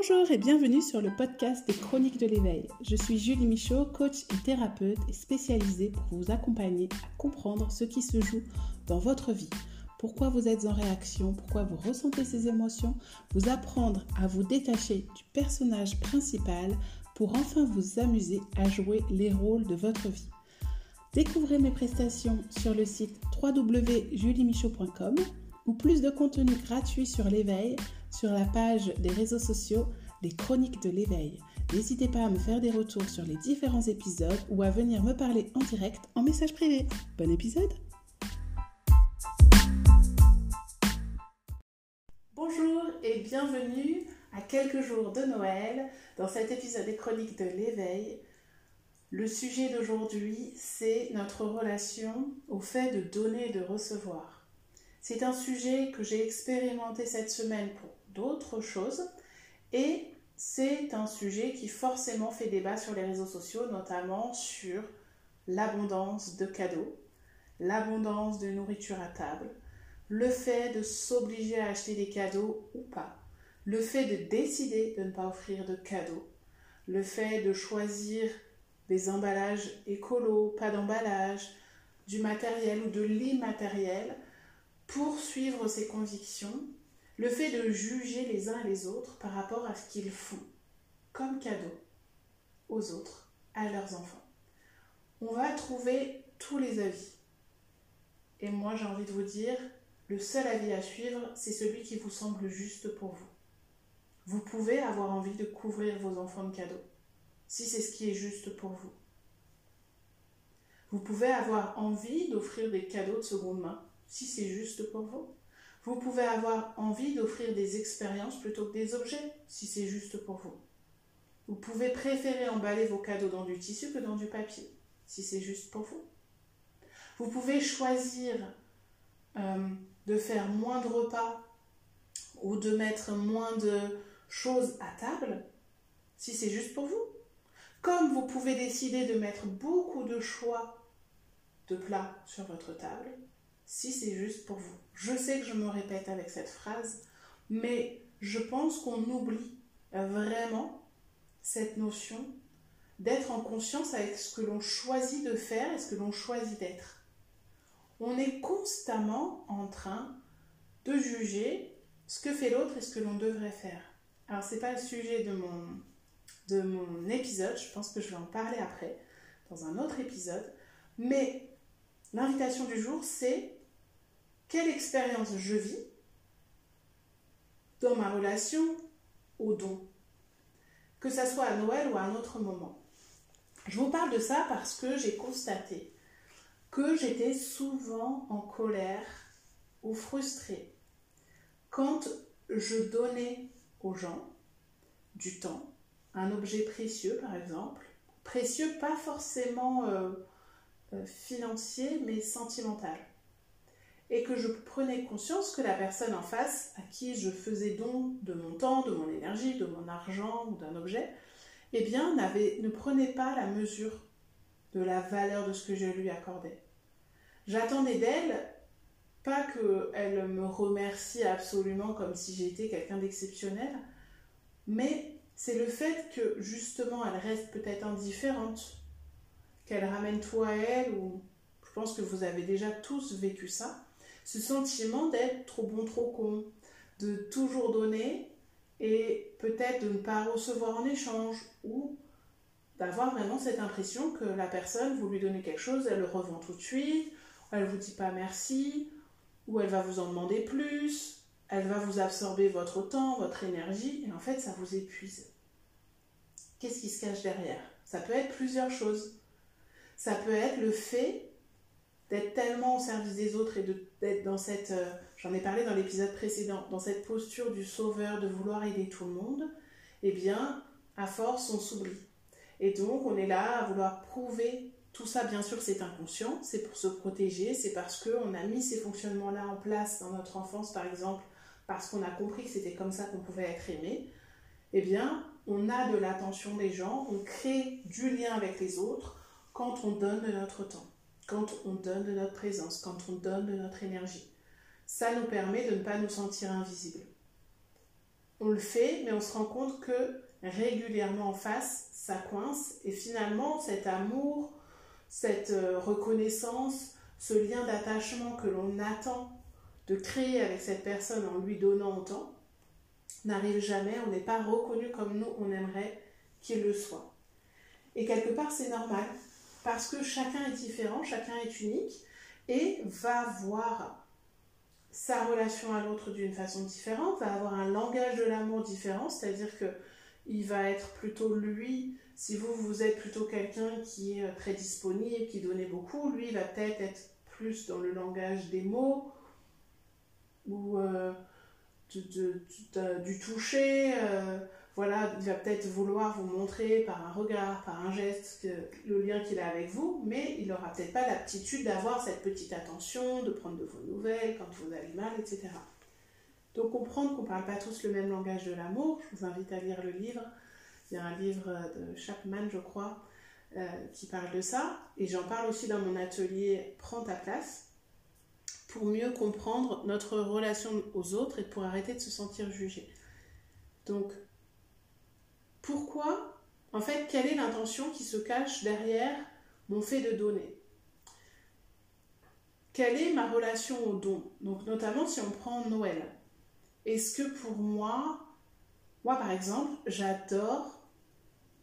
Bonjour et bienvenue sur le podcast des Chroniques de l'éveil. Je suis Julie Michaud, coach et thérapeute spécialisée pour vous accompagner à comprendre ce qui se joue dans votre vie. Pourquoi vous êtes en réaction, pourquoi vous ressentez ces émotions, vous apprendre à vous détacher du personnage principal pour enfin vous amuser à jouer les rôles de votre vie. Découvrez mes prestations sur le site www.juliemichaud.com ou plus de contenu gratuit sur l'éveil sur la page des réseaux sociaux Les Chroniques de l'éveil. N'hésitez pas à me faire des retours sur les différents épisodes ou à venir me parler en direct en message privé. Bon épisode Bonjour et bienvenue à quelques jours de Noël dans cet épisode des Chroniques de l'éveil. Le sujet d'aujourd'hui, c'est notre relation au fait de donner et de recevoir. C'est un sujet que j'ai expérimenté cette semaine pour d'autres choses. Et c'est un sujet qui forcément fait débat sur les réseaux sociaux, notamment sur l'abondance de cadeaux, l'abondance de nourriture à table, le fait de s'obliger à acheter des cadeaux ou pas, le fait de décider de ne pas offrir de cadeaux, le fait de choisir des emballages écolos, pas d'emballage, du matériel ou de l'immatériel, pour suivre ses convictions, le fait de juger les uns et les autres par rapport à ce qu'ils font comme cadeau aux autres, à leurs enfants. On va trouver tous les avis. Et moi, j'ai envie de vous dire, le seul avis à suivre, c'est celui qui vous semble juste pour vous. Vous pouvez avoir envie de couvrir vos enfants de cadeaux, si c'est ce qui est juste pour vous. Vous pouvez avoir envie d'offrir des cadeaux de seconde main, si c'est juste pour vous. Vous pouvez avoir envie d'offrir des expériences plutôt que des objets, si c'est juste pour vous. Vous pouvez préférer emballer vos cadeaux dans du tissu que dans du papier, si c'est juste pour vous. Vous pouvez choisir euh, de faire moins de repas ou de mettre moins de choses à table, si c'est juste pour vous. Comme vous pouvez décider de mettre beaucoup de choix de plats sur votre table, si c'est juste pour vous. Je sais que je me répète avec cette phrase, mais je pense qu'on oublie vraiment cette notion d'être en conscience avec ce que l'on choisit de faire et ce que l'on choisit d'être. On est constamment en train de juger ce que fait l'autre et ce que l'on devrait faire. Alors c'est pas le sujet de mon, de mon épisode, je pense que je vais en parler après, dans un autre épisode, mais l'invitation du jour c'est quelle expérience je vis dans ma relation au don, que ce soit à Noël ou à un autre moment? Je vous parle de ça parce que j'ai constaté que j'étais souvent en colère ou frustrée quand je donnais aux gens du temps, un objet précieux par exemple, précieux pas forcément euh, euh, financier mais sentimental et que je prenais conscience que la personne en face à qui je faisais don de mon temps, de mon énergie, de mon argent ou d'un objet, eh bien ne prenait pas la mesure de la valeur de ce que je lui accordais. J'attendais d'elle pas qu'elle me remercie absolument comme si j'étais quelqu'un d'exceptionnel, mais c'est le fait que justement elle reste peut-être indifférente, qu'elle ramène toi à elle, ou je pense que vous avez déjà tous vécu ça, ce sentiment d'être trop bon, trop con, de toujours donner et peut-être de ne pas recevoir en échange ou d'avoir vraiment cette impression que la personne, vous lui donnez quelque chose, elle le revend tout de suite, elle ne vous dit pas merci, ou elle va vous en demander plus, elle va vous absorber votre temps, votre énergie, et en fait ça vous épuise. Qu'est-ce qui se cache derrière? Ça peut être plusieurs choses. Ça peut être le fait d'être tellement au service des autres et d'être dans cette, euh, j'en ai parlé dans l'épisode précédent, dans cette posture du sauveur, de vouloir aider tout le monde, eh bien, à force, on s'oublie. Et donc, on est là à vouloir prouver, tout ça, bien sûr, c'est inconscient, c'est pour se protéger, c'est parce qu'on a mis ces fonctionnements-là en place dans notre enfance, par exemple, parce qu'on a compris que c'était comme ça qu'on pouvait être aimé, eh bien, on a de l'attention des gens, on crée du lien avec les autres quand on donne de notre temps quand on donne de notre présence, quand on donne de notre énergie. Ça nous permet de ne pas nous sentir invisibles. on le fait, mais on se rend compte que régulièrement en face, ça coince. Et finalement, cet amour, cette euh, reconnaissance, ce lien d'attachement que l'on attend de créer avec cette personne en lui donnant autant, n'arrive jamais, on n'est pas reconnu comme nous, on aimerait qu'il le soit. Et quelque part, c'est normal, parce que chacun est différent, chacun est unique, et va voir sa relation à l'autre d'une façon différente, va avoir un langage de l'amour différent, c'est-à-dire que il va être plutôt lui, si vous, vous êtes plutôt quelqu'un qui est très disponible, qui donnait beaucoup, lui, va peut-être être plus dans le langage des mots, ou euh, du toucher, euh, voilà, il va peut-être vouloir vous montrer par un regard, par un geste, le lien qu'il a avec vous, mais il n'aura peut-être pas l'aptitude d'avoir cette petite attention, de prendre de vos nouvelles quand vous allez mal, etc. Donc comprendre qu'on ne parle pas tous le même langage de l'amour, je vous invite à lire le livre. Il y a un livre de Chapman, je crois, euh, qui parle de ça. Et j'en parle aussi dans mon atelier Prends ta place, pour mieux comprendre notre relation aux autres et pour arrêter de se sentir jugé. Donc, pourquoi, en fait, quelle est l'intention qui se cache derrière mon fait de donner? Quelle est ma relation au don? Donc, notamment si on prend Noël. Est-ce que pour moi, moi par exemple, j'adore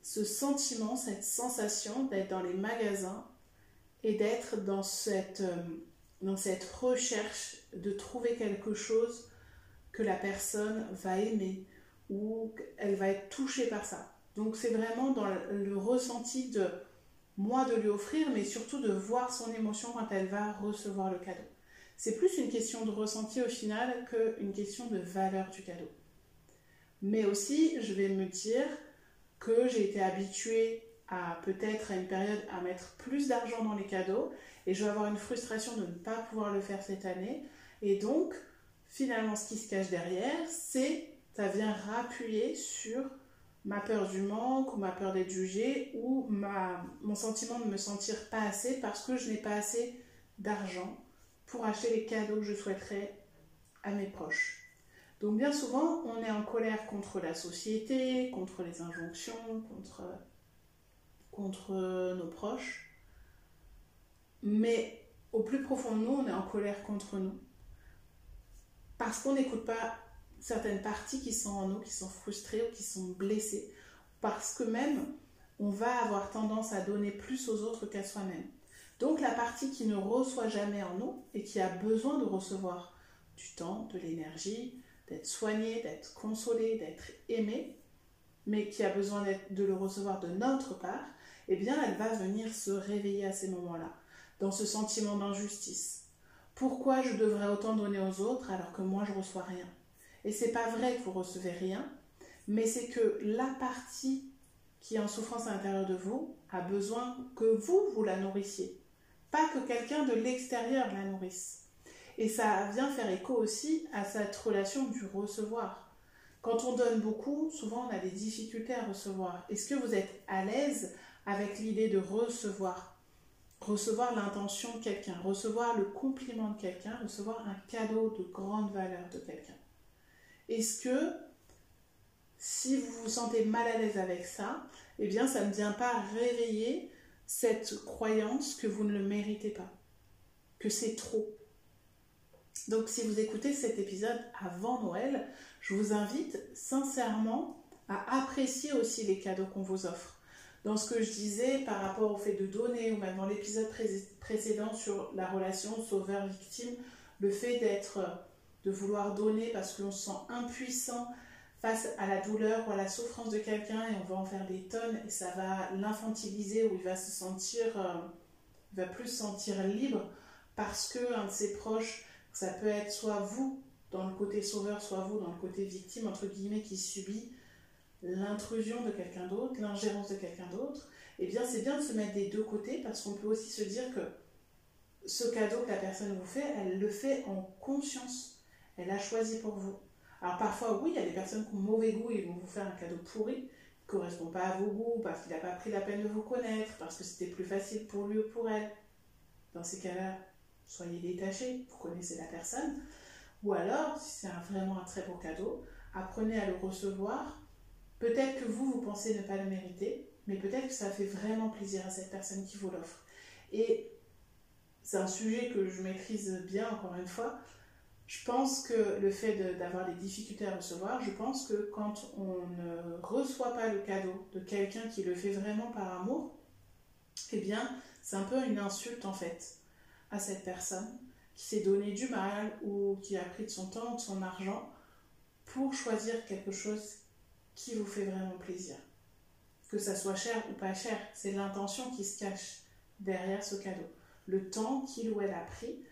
ce sentiment, cette sensation d'être dans les magasins et d'être dans cette, euh, dans cette recherche de trouver quelque chose que la personne va aimer, ou elle va être touchée par ça. Donc c'est vraiment dans le ressenti de moi de lui offrir, mais surtout de voir son émotion quand elle va recevoir le cadeau. C'est plus une question de ressenti au final qu'une question de valeur du cadeau. Mais aussi, je vais me dire que j'ai été habituée à peut-être à une période à mettre plus d'argent dans les cadeaux et je vais avoir une frustration de ne pas pouvoir le faire cette année. Et donc, finalement, ce qui se cache derrière, c'est ça vient rappuyer sur ma peur du manque ou ma peur d'être jugée ou ma, mon sentiment de me sentir pas assez parce que je n'ai pas assez d'argent pour acheter les cadeaux que je souhaiterais à mes proches. Donc bien souvent, on est en colère contre la société, contre les injonctions, contre, contre nos proches. Mais au plus profond de nous, on est en colère contre nous. Parce qu'on n'écoute pas certaines parties qui sont en nous, qui sont frustrées ou qui sont blessées, parce que même on va avoir tendance à donner plus aux autres qu'à soi-même. Donc la partie qui ne reçoit jamais en nous et qui a besoin de recevoir du temps, de l'énergie, d'être soignée, d'être consolée, d'être aimée, mais qui a besoin de le recevoir de notre part, eh bien elle va venir se réveiller à ces moments-là, dans ce sentiment d'injustice. Pourquoi je devrais autant donner aux autres alors que moi je reçois rien? Et c'est pas vrai que vous recevez rien, mais c'est que la partie qui est en souffrance à l'intérieur de vous a besoin que vous, vous la nourrissiez. Pas que quelqu'un de l'extérieur la nourrisse. Et ça vient faire écho aussi à cette relation du recevoir. Quand on donne beaucoup, souvent on a des difficultés à recevoir. Est-ce que vous êtes à l'aise avec l'idée de recevoir? Recevoir l'intention de quelqu'un, recevoir le compliment de quelqu'un, recevoir un cadeau de grande valeur de quelqu'un. Est-ce que si vous vous sentez mal à l'aise avec ça, eh bien ça ne vient pas réveiller cette croyance que vous ne le méritez pas, que c'est trop. Donc si vous écoutez cet épisode avant Noël, je vous invite sincèrement à apprécier aussi les cadeaux qu'on vous offre. Dans ce que je disais par rapport au fait de donner, ou même dans l'épisode précédent sur la relation sauveur-victime, le fait d'être de vouloir donner parce que l'on se sent impuissant face à la douleur ou à la souffrance de quelqu'un et on va en faire des tonnes et ça va l'infantiliser ou il va se sentir, euh, il va plus se sentir libre parce que un de ses proches, ça peut être soit vous dans le côté sauveur, soit vous dans le côté victime, entre guillemets, qui subit l'intrusion de quelqu'un d'autre, l'ingérence de quelqu'un d'autre, et eh bien c'est bien de se mettre des deux côtés parce qu'on peut aussi se dire que ce cadeau que la personne vous fait, elle le fait en conscience elle a choisi pour vous. Alors parfois, oui, il y a des personnes qui ont mauvais goût et vont vous faire un cadeau pourri, qui ne correspond pas à vos goûts, parce qu'il n'a pas pris la peine de vous connaître, parce que c'était plus facile pour lui ou pour elle. Dans ces cas-là, soyez détachés, vous connaissez la personne. Ou alors, si c'est vraiment un très beau cadeau, apprenez à le recevoir. Peut-être que vous, vous pensez ne pas le mériter, mais peut-être que ça fait vraiment plaisir à cette personne qui vous l'offre. Et c'est un sujet que je maîtrise bien, encore une fois. Je pense que le fait d'avoir des difficultés à recevoir, je pense que quand on ne reçoit pas le cadeau de quelqu'un qui le fait vraiment par amour, eh bien, c'est un peu une insulte en fait à cette personne qui s'est donné du mal ou qui a pris de son temps, de son argent pour choisir quelque chose qui vous fait vraiment plaisir. Que ça soit cher ou pas cher, c'est l'intention qui se cache derrière ce cadeau. Le temps qu'il ou elle a pris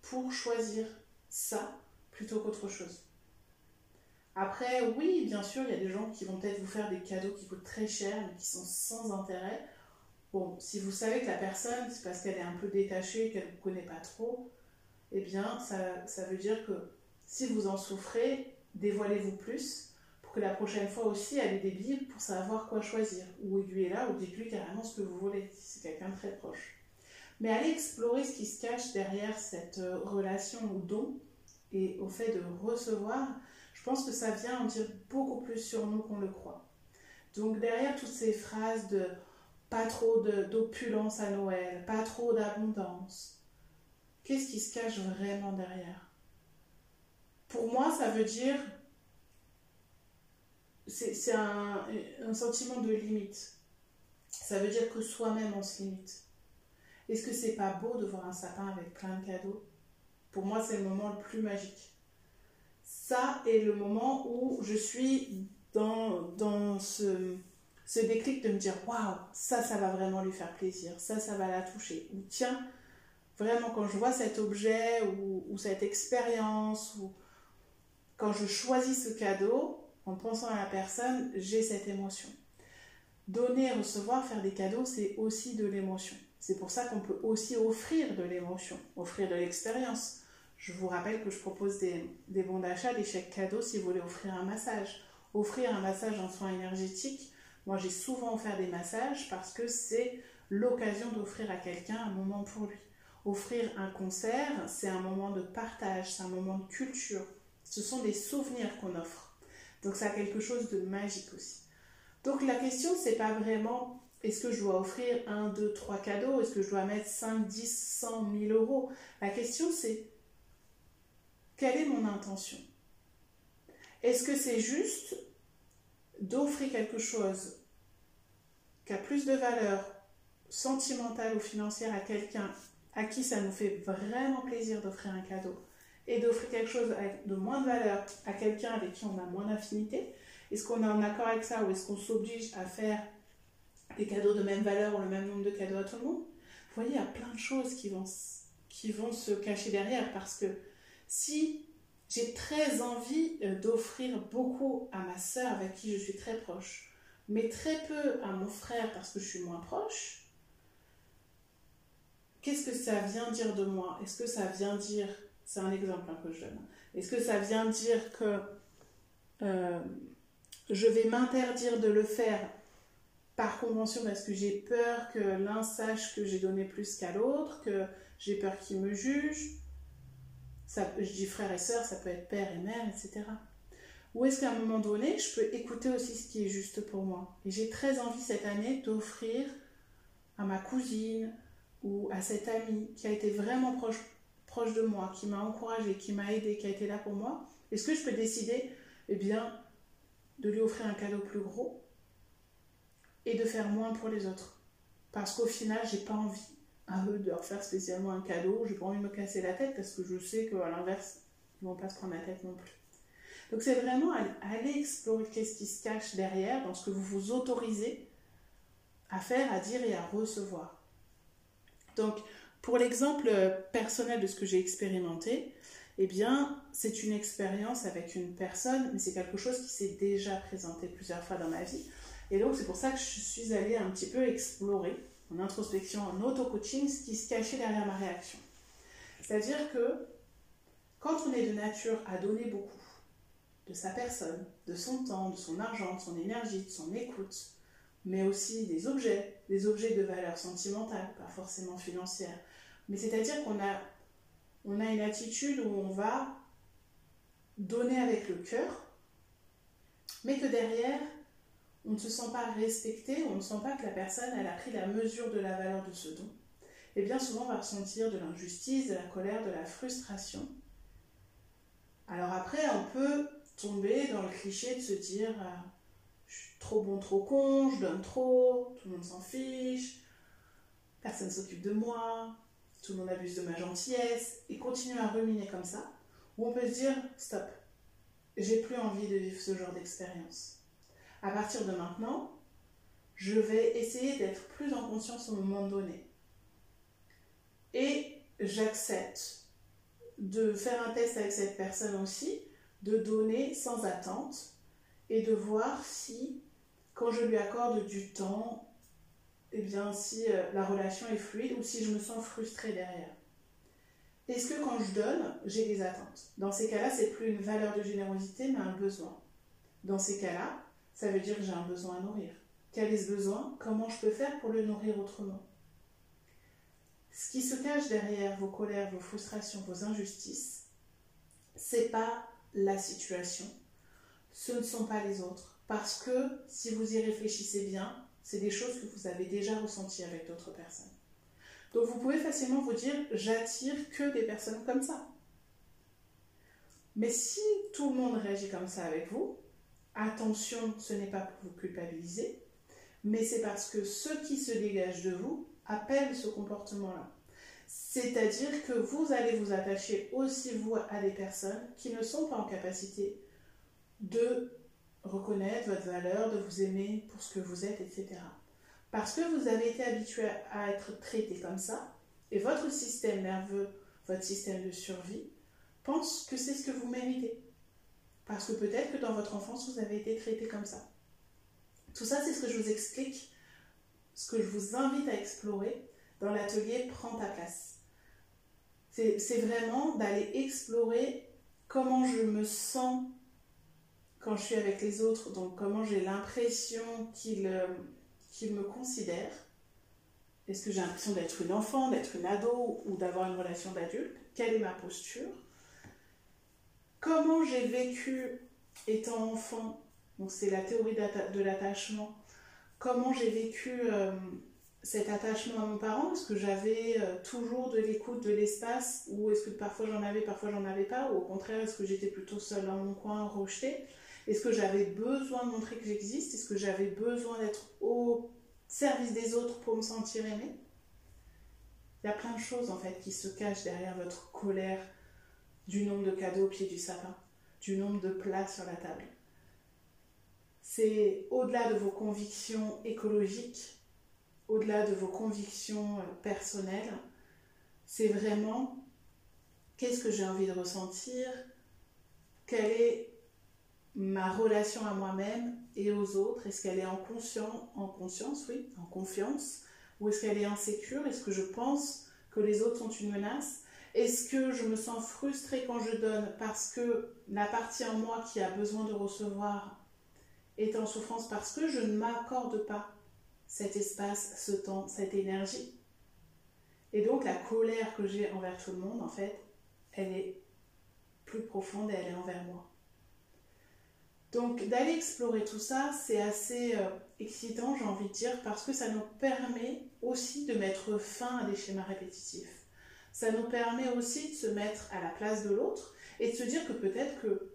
pour choisir ça plutôt qu'autre chose. Après, oui, bien sûr, il y a des gens qui vont peut-être vous faire des cadeaux qui coûtent très cher, mais qui sont sans intérêt. Bon, si vous savez que la personne, c'est parce qu'elle est un peu détachée, qu'elle ne vous connaît pas trop, eh bien, ça, ça veut dire que si vous en souffrez, dévoilez-vous plus pour que la prochaine fois aussi, elle ait des billes pour savoir quoi choisir. Ou aiguillez-la, ou dites-lui carrément ce que vous voulez, si c'est quelqu'un très proche. Mais allez explorer ce qui se cache derrière cette euh, relation au don et au fait de recevoir. Je pense que ça vient en dire beaucoup plus sur nous qu'on le croit. Donc derrière toutes ces phrases de pas trop d'opulence à Noël, pas trop d'abondance, qu'est-ce qui se cache vraiment derrière? Pour moi, ça veut dire c'est un, sentiment de limite. Ça veut dire que soi-même on se limite. Est-ce que c'est pas beau de voir un sapin avec plein de cadeaux? Pour moi, c'est le moment le plus magique. Ça est le moment où je suis dans, dans ce, ce déclic de me dire waouh, ça, ça va vraiment lui faire plaisir, ça, ça va la toucher. Ou tiens, vraiment, quand je vois cet objet ou, ou cette expérience, ou quand je choisis ce cadeau, en pensant à la personne, j'ai cette émotion. Donner, recevoir, faire des cadeaux, c'est aussi de l'émotion. C'est pour ça qu'on peut aussi offrir de l'émotion, offrir de l'expérience. Je vous rappelle que je propose des, bons d'achat, des chèques cadeaux si vous voulez offrir un massage. Offrir un massage en soins énergétiques. Moi, j'ai souvent offert des massages parce que c'est l'occasion d'offrir à quelqu'un un moment pour lui. Offrir un concert, c'est un moment de partage, c'est un moment de culture. Ce sont des souvenirs qu'on offre. Donc ça a quelque chose de magique aussi. Donc la question, c'est pas vraiment est-ce que je dois offrir un, deux, trois cadeaux? Est-ce que je dois mettre 5, 10, 100, 1000 euros? La question c'est quelle est mon intention? Est-ce que c'est juste d'offrir quelque chose qui a plus de valeur sentimentale ou financière à quelqu'un à qui ça nous fait vraiment plaisir d'offrir un cadeau et d'offrir quelque chose de moins de valeur à quelqu'un avec qui on a moins d'affinité? Est-ce qu'on est en accord avec ça ou est-ce qu'on s'oblige à faire des cadeaux de même valeur ou le même nombre de cadeaux à tout le monde. Vous voyez, il y a plein de choses qui vont, qui vont se cacher derrière parce que si j'ai très envie euh, d'offrir beaucoup à ma soeur avec qui je suis très proche, mais très peu à mon frère parce que je suis moins proche, qu'est-ce que ça vient dire de moi? Est-ce que ça vient dire, c'est un exemple un peu jeune, est-ce que ça vient dire que euh, je vais m'interdire de le faire par convention parce que j'ai peur que l'un sache que j'ai donné plus qu'à l'autre, que j'ai peur qu'il me juge. Ça, je dis frère et sœur, ça peut être père et mère, etc. Ou est-ce qu'à un moment donné, je peux écouter aussi ce qui est juste pour moi? Et j'ai très envie cette année d'offrir à ma cousine ou à cette amie qui a été vraiment proche, proche de moi, qui m'a encouragée, qui m'a aidé, qui a été là pour moi. Est-ce que je peux décider, eh bien, de lui offrir un cadeau plus gros? Et de faire moins pour les autres. Parce qu'au final, j'ai pas envie à eux de leur faire spécialement un cadeau, j'ai pas envie de me casser la tête parce que je sais qu'à l'inverse, ils vont pas se prendre la tête non plus. Donc c'est vraiment aller explorer qu'est-ce qui se cache derrière dans ce que vous vous autorisez à faire, à dire et à recevoir. Donc pour l'exemple personnel de ce que j'ai expérimenté, eh bien, c'est une expérience avec une personne, mais c'est quelque chose qui s'est déjà présenté plusieurs fois dans ma vie. Et donc, c'est pour ça que je suis allée un petit peu explorer en introspection, en auto-coaching, ce qui se cachait derrière ma réaction. C'est-à-dire que quand on est de nature à donner beaucoup de sa personne, de son temps, de son argent, de son énergie, de son écoute, mais aussi des objets, des objets de valeur sentimentale, pas forcément financière, mais c'est-à-dire qu'on a, on a une attitude où on va donner avec le cœur mais que derrière, on ne se sent pas respecté, on ne sent pas que la personne a pris la mesure de la valeur de ce don, et bien souvent on va ressentir de l'injustice, de la colère, de la frustration. Alors après, on peut tomber dans le cliché de se dire euh, je suis trop bon, trop con, je donne trop, tout le monde s'en fiche, personne s'occupe de moi, tout le monde abuse de ma gentillesse, et continuer à ruminer comme ça, ou on peut se dire stop, j'ai plus envie de vivre ce genre d'expérience. À partir de maintenant, je vais essayer d'être plus en conscience au moment donné. Et j'accepte de faire un test avec cette personne aussi, de donner sans attente et de voir si, quand je lui accorde du temps, eh bien, si euh, la relation est fluide ou si je me sens frustrée derrière. Est-ce que quand je donne, j'ai des attentes? Dans ces cas-là, c'est plus une valeur de générosité, mais un besoin. Dans ces cas-là, ça veut dire que j'ai un besoin à nourrir. Quel est ce besoin? Comment je peux faire pour le nourrir autrement? Ce qui se cache derrière vos colères, vos frustrations, vos injustices, c'est pas la situation, ce ne sont pas les autres. Parce que si vous y réfléchissez bien, c'est des choses que vous avez déjà ressenties avec d'autres personnes. Donc vous pouvez facilement vous dire j'attire que des personnes comme ça. Mais si tout le monde réagit comme ça avec vous, attention, ce n'est pas pour vous culpabiliser, mais c'est parce que ce qui se dégage de vous appelle ce comportement-là. C'est-à-dire que vous allez vous attacher aussi vous à des personnes qui ne sont pas en capacité de reconnaître votre valeur, de vous aimer pour ce que vous êtes, etc. Parce que vous avez été habitué à être traité comme ça, et votre système nerveux, votre système de survie, pense que c'est ce que vous méritez. Parce que peut-être que dans votre enfance, vous avez été traité comme ça. Tout ça, c'est ce que je vous explique, ce que je vous invite à explorer dans l'atelier Prends ta place. C'est vraiment d'aller explorer comment je me sens quand je suis avec les autres, donc comment j'ai l'impression qu'ils euh, qu'il me considère. Est-ce que j'ai l'impression d'être une enfant, d'être une ado ou d'avoir une relation d'adulte? Quelle est ma posture? Comment j'ai vécu étant enfant c'est la théorie de l'attachement. Comment j'ai vécu euh, cet attachement à mon parent Est-ce que j'avais euh, toujours de l'écoute, de l'espace Ou est-ce que parfois j'en avais, parfois j'en avais pas Ou au contraire, est-ce que j'étais plutôt seule dans mon coin, rejetée? Est-ce que j'avais besoin de montrer que j'existe? Est-ce que j'avais besoin d'être au service des autres pour me sentir aimée? Il y a plein de choses en fait qui se cachent derrière votre colère du nombre de cadeaux au pied du sapin, du nombre de plats sur la table. C'est au-delà de vos convictions écologiques, au-delà de vos convictions euh, personnelles, c'est vraiment qu'est-ce que j'ai envie de ressentir, quelle est ma relation à moi-même et aux autres Est-ce qu'elle est en, en conscience, oui, en confiance Ou est-ce qu'elle est insécure Est-ce que je pense que les autres sont une menace Est-ce que je me sens frustrée quand je donne parce que la partie en moi qui a besoin de recevoir est en souffrance parce que je ne m'accorde pas cet espace, ce temps, cette énergie? Et donc la colère que j'ai envers tout le monde, en fait, elle est plus profonde et elle est envers moi. Donc d'aller explorer tout ça, c'est assez euh, excitant, j'ai envie de dire, parce que ça nous permet aussi de mettre fin à des schémas répétitifs. Ça nous permet aussi de se mettre à la place de l'autre et de se dire que peut-être que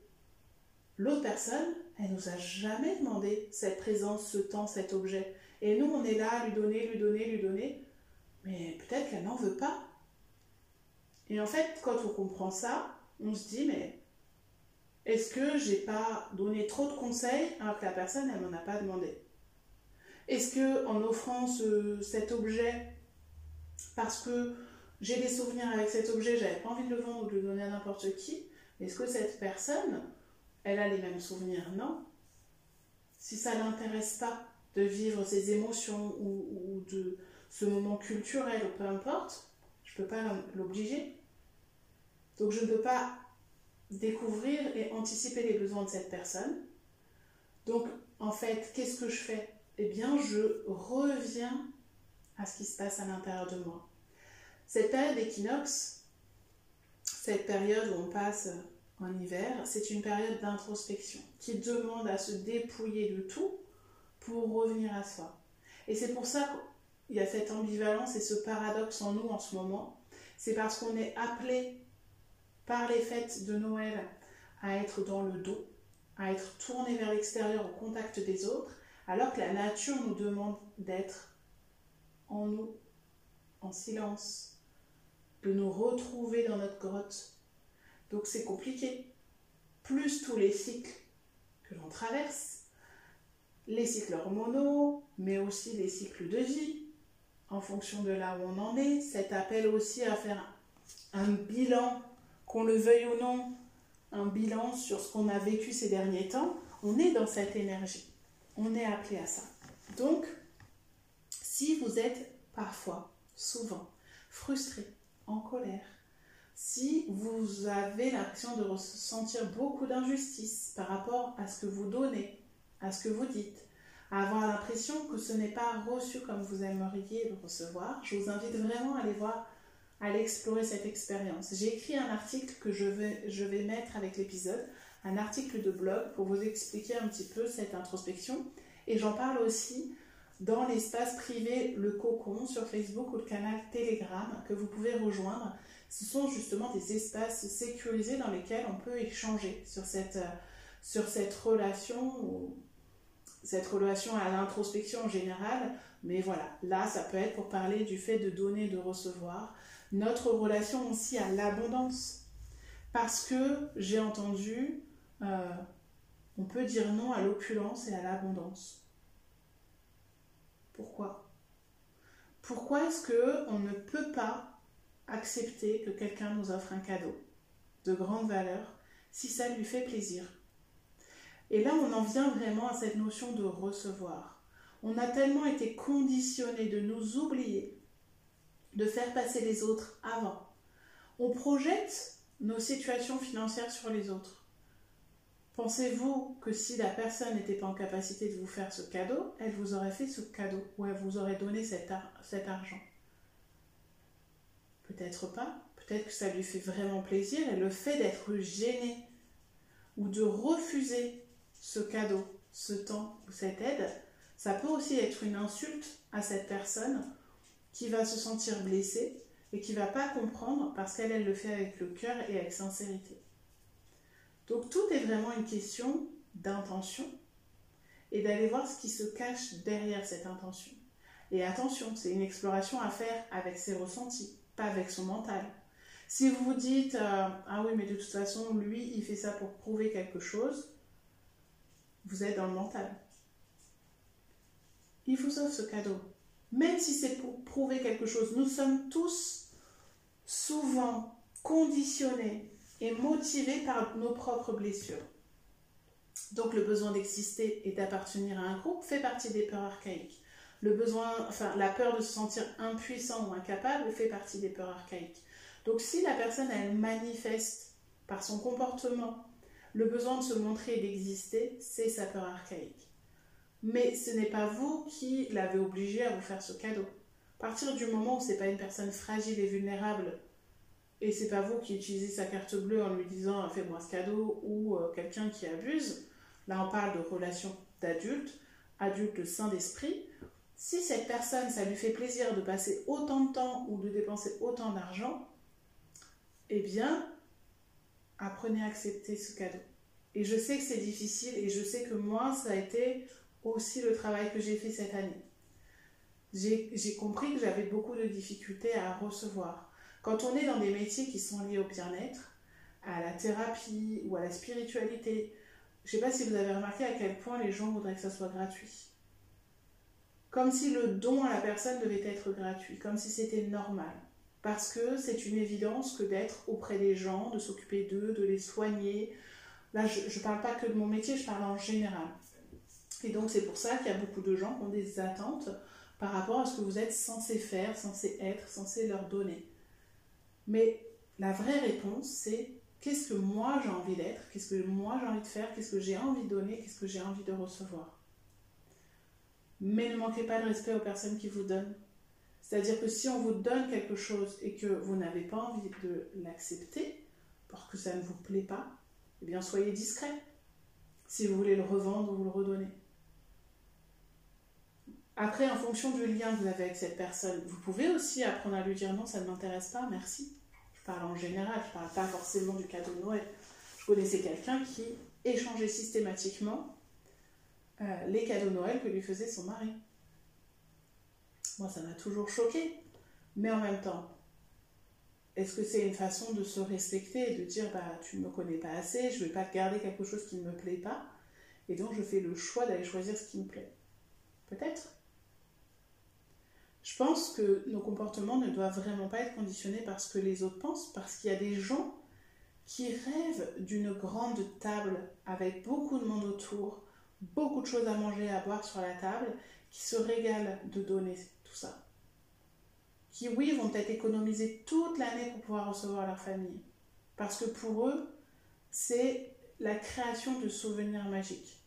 l'autre personne, elle nous a jamais demandé cette présence, ce temps, cet objet. Et nous, on est là à lui donner, lui donner, lui donner. Mais peut-être qu'elle n'en veut pas. Et en fait, quand on comprend ça, on se dit, mais est-ce que j'ai pas donné trop de conseils alors que la personne, elle m'en a pas demandé? Est-ce que en offrant cet objet, parce que j'ai des souvenirs avec cet objet, j'avais pas envie de le vendre ou de le donner à n'importe qui, est-ce que cette personne, elle a les mêmes souvenirs? Non. Si ça l'intéresse pas de vivre ses émotions ou, de ce moment culturel peu importe, je peux pas l'obliger. Donc je ne peux pas découvrir et anticiper les besoins de cette personne. Donc, en fait, qu'est-ce que je fais? Eh bien, je reviens à ce qui se passe à l'intérieur de moi. Cette période d'équinoxe, cette période où on passe en hiver, c'est une période d'introspection qui demande à se dépouiller de tout pour revenir à soi. Et c'est pour ça qu'il y a cette ambivalence et ce paradoxe en nous en ce moment. C'est parce qu'on est appelé par les fêtes de Noël à être dans le dos, à être tourné vers l'extérieur au contact des autres, alors que la nature nous demande d'être en nous, en silence, de nous retrouver dans notre grotte. Donc c'est compliqué. Plus tous les cycles que l'on traverse, les cycles hormonaux, mais aussi les cycles de vie, en fonction de là où on en est. Cet appel aussi à faire un bilan, qu'on le veuille ou non, un bilan sur ce qu'on a vécu ces derniers temps. On est dans cette énergie. On est appelé à ça. Donc, si vous êtes parfois, souvent, frustré, en colère, si vous avez l'impression de ressentir beaucoup d'injustice par rapport à ce que vous donnez, à ce que vous dites, à avoir l'impression que ce n'est pas reçu comme vous aimeriez le recevoir, je vous invite vraiment à aller voir, à aller explorer cette expérience. J'ai écrit un article que je vais, je vais mettre avec l'épisode, un article de blog pour vous expliquer un petit peu cette introspection. Et j'en parle aussi dans l'espace privé Le Cocon sur Facebook ou le canal Telegram que vous pouvez rejoindre. Ce sont justement des espaces sécurisés dans lesquels on peut échanger sur cette, sur cette relation cette relation à l'introspection en général, mais voilà, là, ça peut être pour parler du fait de donner, de recevoir. Notre relation aussi à l'abondance. Parce que j'ai entendu, euh, on peut dire non à l'opulence et à l'abondance. Pourquoi? Pourquoi est-ce que on ne peut pas accepter que quelqu'un nous offre un cadeau de grande valeur si ça lui fait plaisir? Et là, on en vient vraiment à cette notion de recevoir. On a tellement été conditionné de nous oublier, de faire passer les autres avant. On projette nos situations financières sur les autres. Pensez-vous que si la personne n'était pas en capacité de vous faire ce cadeau, elle vous aurait fait ce cadeau ou elle vous aurait donné cet, argent? Peut-être pas. Peut-être que ça lui fait vraiment plaisir et le fait d'être gêné ou de refuser ce cadeau, ce temps ou cette aide, ça peut aussi être une insulte à cette personne qui va se sentir blessée et qui va pas comprendre parce qu'elle elle le fait avec le cœur et avec sincérité. Donc tout est vraiment une question d'intention et d'aller voir ce qui se cache derrière cette intention. Et attention, c'est une exploration à faire avec ses ressentis, pas avec son mental. Si vous vous dites euh, ah oui mais de toute façon lui il fait ça pour prouver quelque chose, vous êtes dans le mental. Il vous offre ce cadeau. Même si c'est pour prouver quelque chose, nous sommes tous souvent conditionnés et motivés par nos propres blessures. Donc le besoin d'exister et d'appartenir à un groupe fait partie des peurs archaïques. Le besoin, enfin la peur de se sentir impuissant ou incapable fait partie des peurs archaïques. Donc si la personne elle manifeste par son comportement le besoin de se montrer et d'exister, c'est sa peur archaïque. Mais ce n'est pas vous qui l'avez obligé à vous faire ce cadeau. À partir du moment où c'est pas une personne fragile et vulnérable, et c'est pas vous qui utilisez sa carte bleue en lui disant fais-moi ce cadeau ou euh, quelqu'un qui abuse, là on parle de relation d'adulte, adulte sain d'esprit. Si cette personne, ça lui fait plaisir de passer autant de temps ou de dépenser autant d'argent, eh bien, apprenez à accepter ce cadeau. Et je sais que c'est difficile et je sais que moi, ça a été aussi le travail que j'ai fait cette année. J'ai compris que j'avais beaucoup de difficultés à recevoir. Quand on est dans des métiers qui sont liés au bien-être, à la thérapie ou à la spiritualité, je ne sais pas si vous avez remarqué à quel point les gens voudraient que ça soit gratuit. Comme si le don à la personne devait être gratuit, comme si c'était normal parce que c'est une évidence que d'être auprès des gens, de s'occuper d'eux, de les soigner. Là, je ne parle pas que de mon métier, je parle en général. Et donc, c'est pour ça qu'il y a beaucoup de gens qui ont des attentes par rapport à ce que vous êtes censé faire, censé être, censé leur donner. Mais la vraie réponse, c'est qu'est-ce que moi j'ai envie d'être, qu'est-ce que moi j'ai envie de faire, qu'est-ce que j'ai envie de donner, qu'est-ce que j'ai envie de recevoir. Mais ne manquez pas de respect aux personnes qui vous donnent. C'est-à-dire que si on vous donne quelque chose et que vous n'avez pas envie de l'accepter, parce que ça ne vous plaît pas, eh bien soyez discret. Si vous voulez le revendre ou vous le redonner. Après, en fonction du lien que vous avez avec cette personne, vous pouvez aussi apprendre à lui dire non, ça ne m'intéresse pas, merci. Je parle en général, je ne parle pas forcément du cadeau de Noël. Je connaissais quelqu'un qui échangeait systématiquement euh, les cadeaux de Noël que lui faisait son mari. Moi, ça m'a toujours choqué. Mais en même temps, est-ce que c'est une façon de se respecter et de dire bah tu ne me connais pas assez, je ne vais pas garder quelque chose qui ne me plaît pas, et donc je fais le choix d'aller choisir ce qui me plaît? Peut-être? Je pense que nos comportements ne doivent vraiment pas être conditionnés par ce que les autres pensent, parce qu'il y a des gens qui rêvent d'une grande table avec beaucoup de monde autour, beaucoup de choses à manger, à boire sur la table, qui se régalent de donner tout ça. Qui, oui, vont peut-être économiser toute l'année pour pouvoir recevoir leur famille. Parce que pour eux, c'est la création de souvenirs magiques.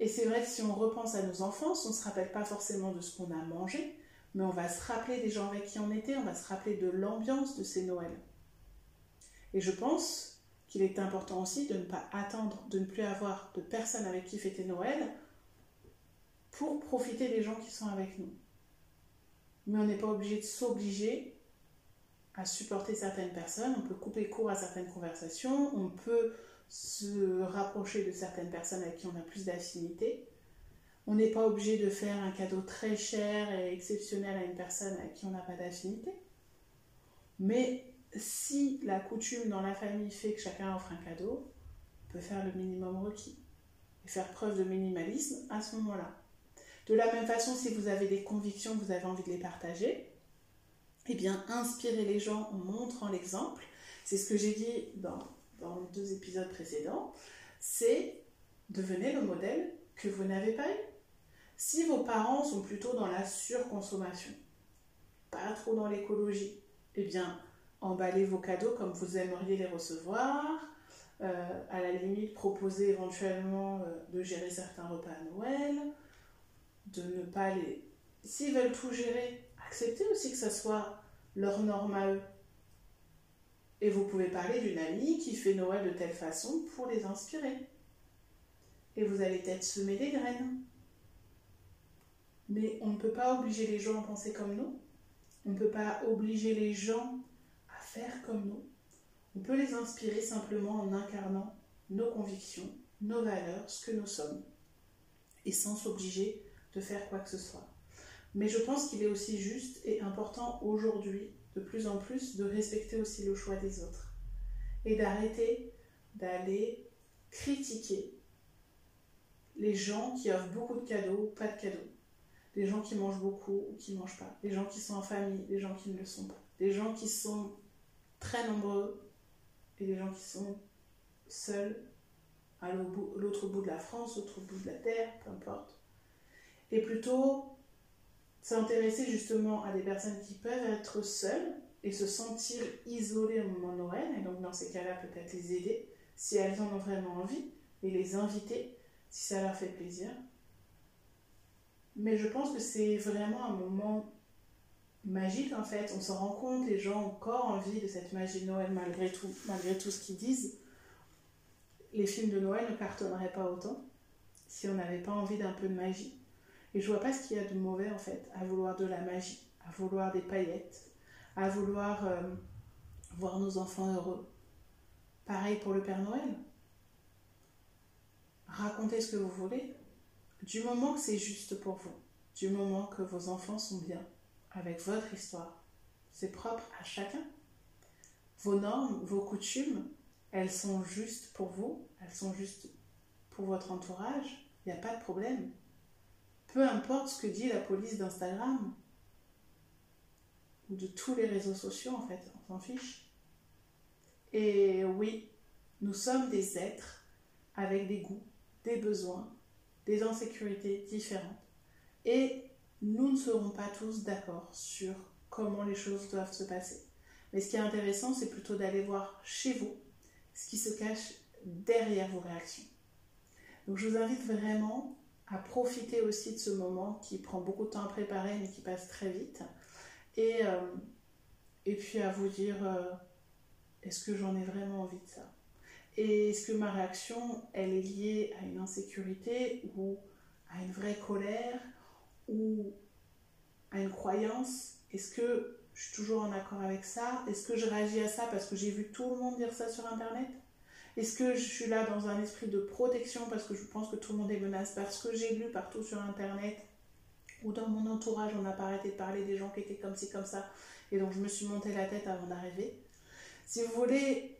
Et c'est vrai que si on repense à nos enfances, on ne se rappelle pas forcément de ce qu'on a mangé, mais on va se rappeler des gens avec qui on était, on va se rappeler de l'ambiance de ces Noëls. Et je pense qu'il est important aussi de ne pas attendre, de ne plus avoir de personnes avec qui fêter Noël pour profiter des gens qui sont avec nous. Mais on n'est pas obligé de s'obliger à supporter certaines personnes, on peut couper court à certaines conversations, on peut se rapprocher de certaines personnes avec qui on a plus d'affinité. On n'est pas obligé de faire un cadeau très cher et exceptionnel à une personne à qui on n'a pas d'affinité. Mais si la coutume dans la famille fait que chacun offre un cadeau, on peut faire le minimum requis et faire preuve de minimalisme à ce moment-là. De la même façon, si vous avez des convictions, vous avez envie de les partager, eh bien, inspirez les gens en montrant l'exemple. C'est ce que j'ai dit dans, dans deux épisodes précédents. C'est devenez le modèle que vous n'avez pas eu. Si vos parents sont plutôt dans la surconsommation, pas trop dans l'écologie, eh bien, emballez vos cadeaux comme vous aimeriez les recevoir. Euh, à la limite, proposez éventuellement euh, de gérer certains repas à Noël, de ne pas les... S'ils veulent tout gérer, acceptez aussi que ce soit leur norme à eux. Et vous pouvez parler d'une amie qui fait Noël de telle façon pour les inspirer. Et vous allez peut-être semer des graines. Mais on ne peut pas obliger les gens à penser comme nous. On ne peut pas obliger les gens à faire comme nous. On peut les inspirer simplement en incarnant nos convictions, nos valeurs, ce que nous sommes. Et sans s'obliger de faire quoi que ce soit. Mais je pense qu'il est aussi juste et important aujourd'hui, de plus en plus, de respecter aussi le choix des autres. Et d'arrêter d'aller critiquer les gens qui offrent beaucoup de cadeaux ou pas de cadeaux des gens qui mangent beaucoup ou qui ne mangent pas, des gens qui sont en famille, des gens qui ne le sont pas, des gens qui sont très nombreux et des gens qui sont seuls à l'autre bout de la France, l'autre bout de la Terre, peu importe. Et plutôt s'intéresser justement à des personnes qui peuvent être seules et se sentir isolées au moment de Noël, et donc dans ces cas-là peut-être les aider si elles en ont vraiment envie, et les inviter si ça leur fait plaisir, mais je pense que c'est vraiment un moment magique en fait. On se rend compte, les gens ont encore envie de cette magie de Noël malgré tout, malgré tout ce qu'ils disent. Les films de Noël ne cartonneraient pas autant si on n'avait pas envie d'un peu de magie. Et je vois pas ce qu'il y a de mauvais en fait à vouloir de la magie, à vouloir des paillettes, à vouloir euh, voir nos enfants heureux. Pareil pour le Père Noël. Racontez ce que vous voulez, du moment que c'est juste pour vous, du moment que vos enfants sont bien avec votre histoire, c'est propre à chacun. Vos normes, vos coutumes, elles sont justes pour vous, elles sont justes pour votre entourage, il n'y a pas de problème. Peu importe ce que dit la police d'Instagram ou de tous les réseaux sociaux, en fait, on s'en fiche. Et oui, nous sommes des êtres avec des goûts, des besoins, des insécurités différentes. Et nous ne serons pas tous d'accord sur comment les choses doivent se passer. Mais ce qui est intéressant, c'est plutôt d'aller voir chez vous ce qui se cache derrière vos réactions. Donc je vous invite vraiment à profiter aussi de ce moment qui prend beaucoup de temps à préparer mais qui passe très vite. Et, euh, et puis à vous dire, euh, est-ce que j'en ai vraiment envie de ça? Et est-ce que ma réaction, elle est liée à une insécurité ou à une vraie colère ou à une croyance? Est-ce que je suis toujours en accord avec ça? Est-ce que je réagis à ça parce que j'ai vu tout le monde dire ça sur Internet? Est-ce que je suis là dans un esprit de protection parce que je pense que tout le monde est menacé Parce que j'ai lu partout sur Internet ou dans mon entourage, on n'a pas arrêté de parler des gens qui étaient comme ci, comme ça. Et donc je me suis monté la tête avant d'arriver? Si vous voulez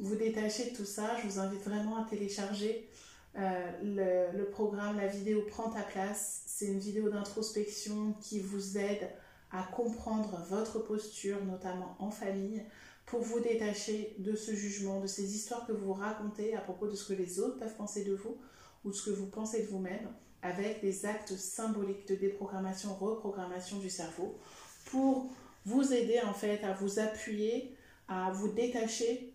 vous détacher de tout ça, je vous invite vraiment à télécharger euh, le, programme, la vidéo Prends ta place. C'est une vidéo d'introspection qui vous aide à comprendre votre posture, notamment en famille, pour vous détacher de ce jugement, de ces histoires que vous racontez à propos de ce que les autres peuvent penser de vous ou de ce que vous pensez de vous-même, avec des actes symboliques de déprogrammation, reprogrammation du cerveau, pour vous aider en fait à vous appuyer, à vous détacher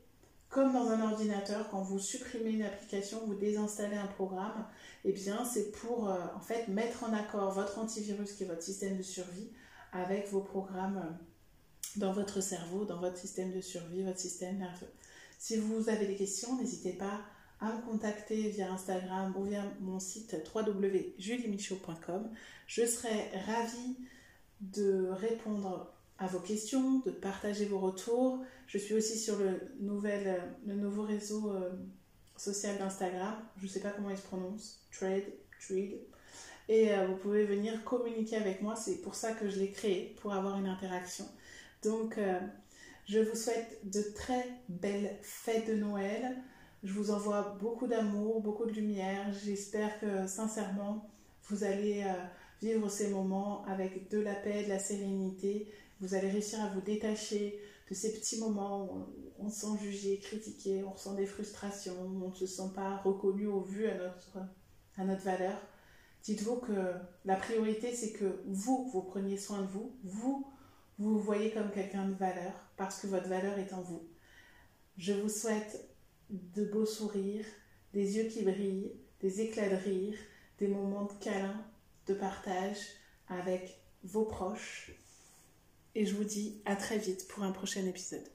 comme dans un ordinateur, quand vous supprimez une application, vous désinstallez un programme, eh bien c'est pour euh, en fait mettre en accord votre antivirus qui est votre système de survie avec vos programmes euh, dans votre cerveau, dans votre système de survie, votre système nerveux. Si vous avez des questions, n'hésitez pas à me contacter via Instagram ou via mon site www.juliemichaud.com. Je serai ravie de répondre à vos questions, de partager vos retours. Je suis aussi sur le, nouvel, le nouveau réseau euh, social d'Instagram. Je ne sais pas comment il se prononce. Trade, Trade. Et euh, vous pouvez venir communiquer avec moi. C'est pour ça que je l'ai créé, pour avoir une interaction. Donc, euh, je vous souhaite de très belles fêtes de Noël. Je vous envoie beaucoup d'amour, beaucoup de lumière. J'espère que sincèrement, vous allez vivre ces moments avec de la paix, de la sérénité vous allez réussir à vous détacher de ces petits moments où on, se sent jugé, critiqué, on ressent des frustrations, on ne se sent pas reconnu au vu à notre, à notre valeur. Dites-vous que la priorité, c'est que vous, vous preniez soin de vous, vous, vous vous voyez comme quelqu'un de valeur, parce que votre valeur est en vous. Je vous souhaite de beaux sourires, des yeux qui brillent, des éclats de rire, des moments de câlin, de partage avec vos proches, et je vous dis à très vite pour un prochain épisode.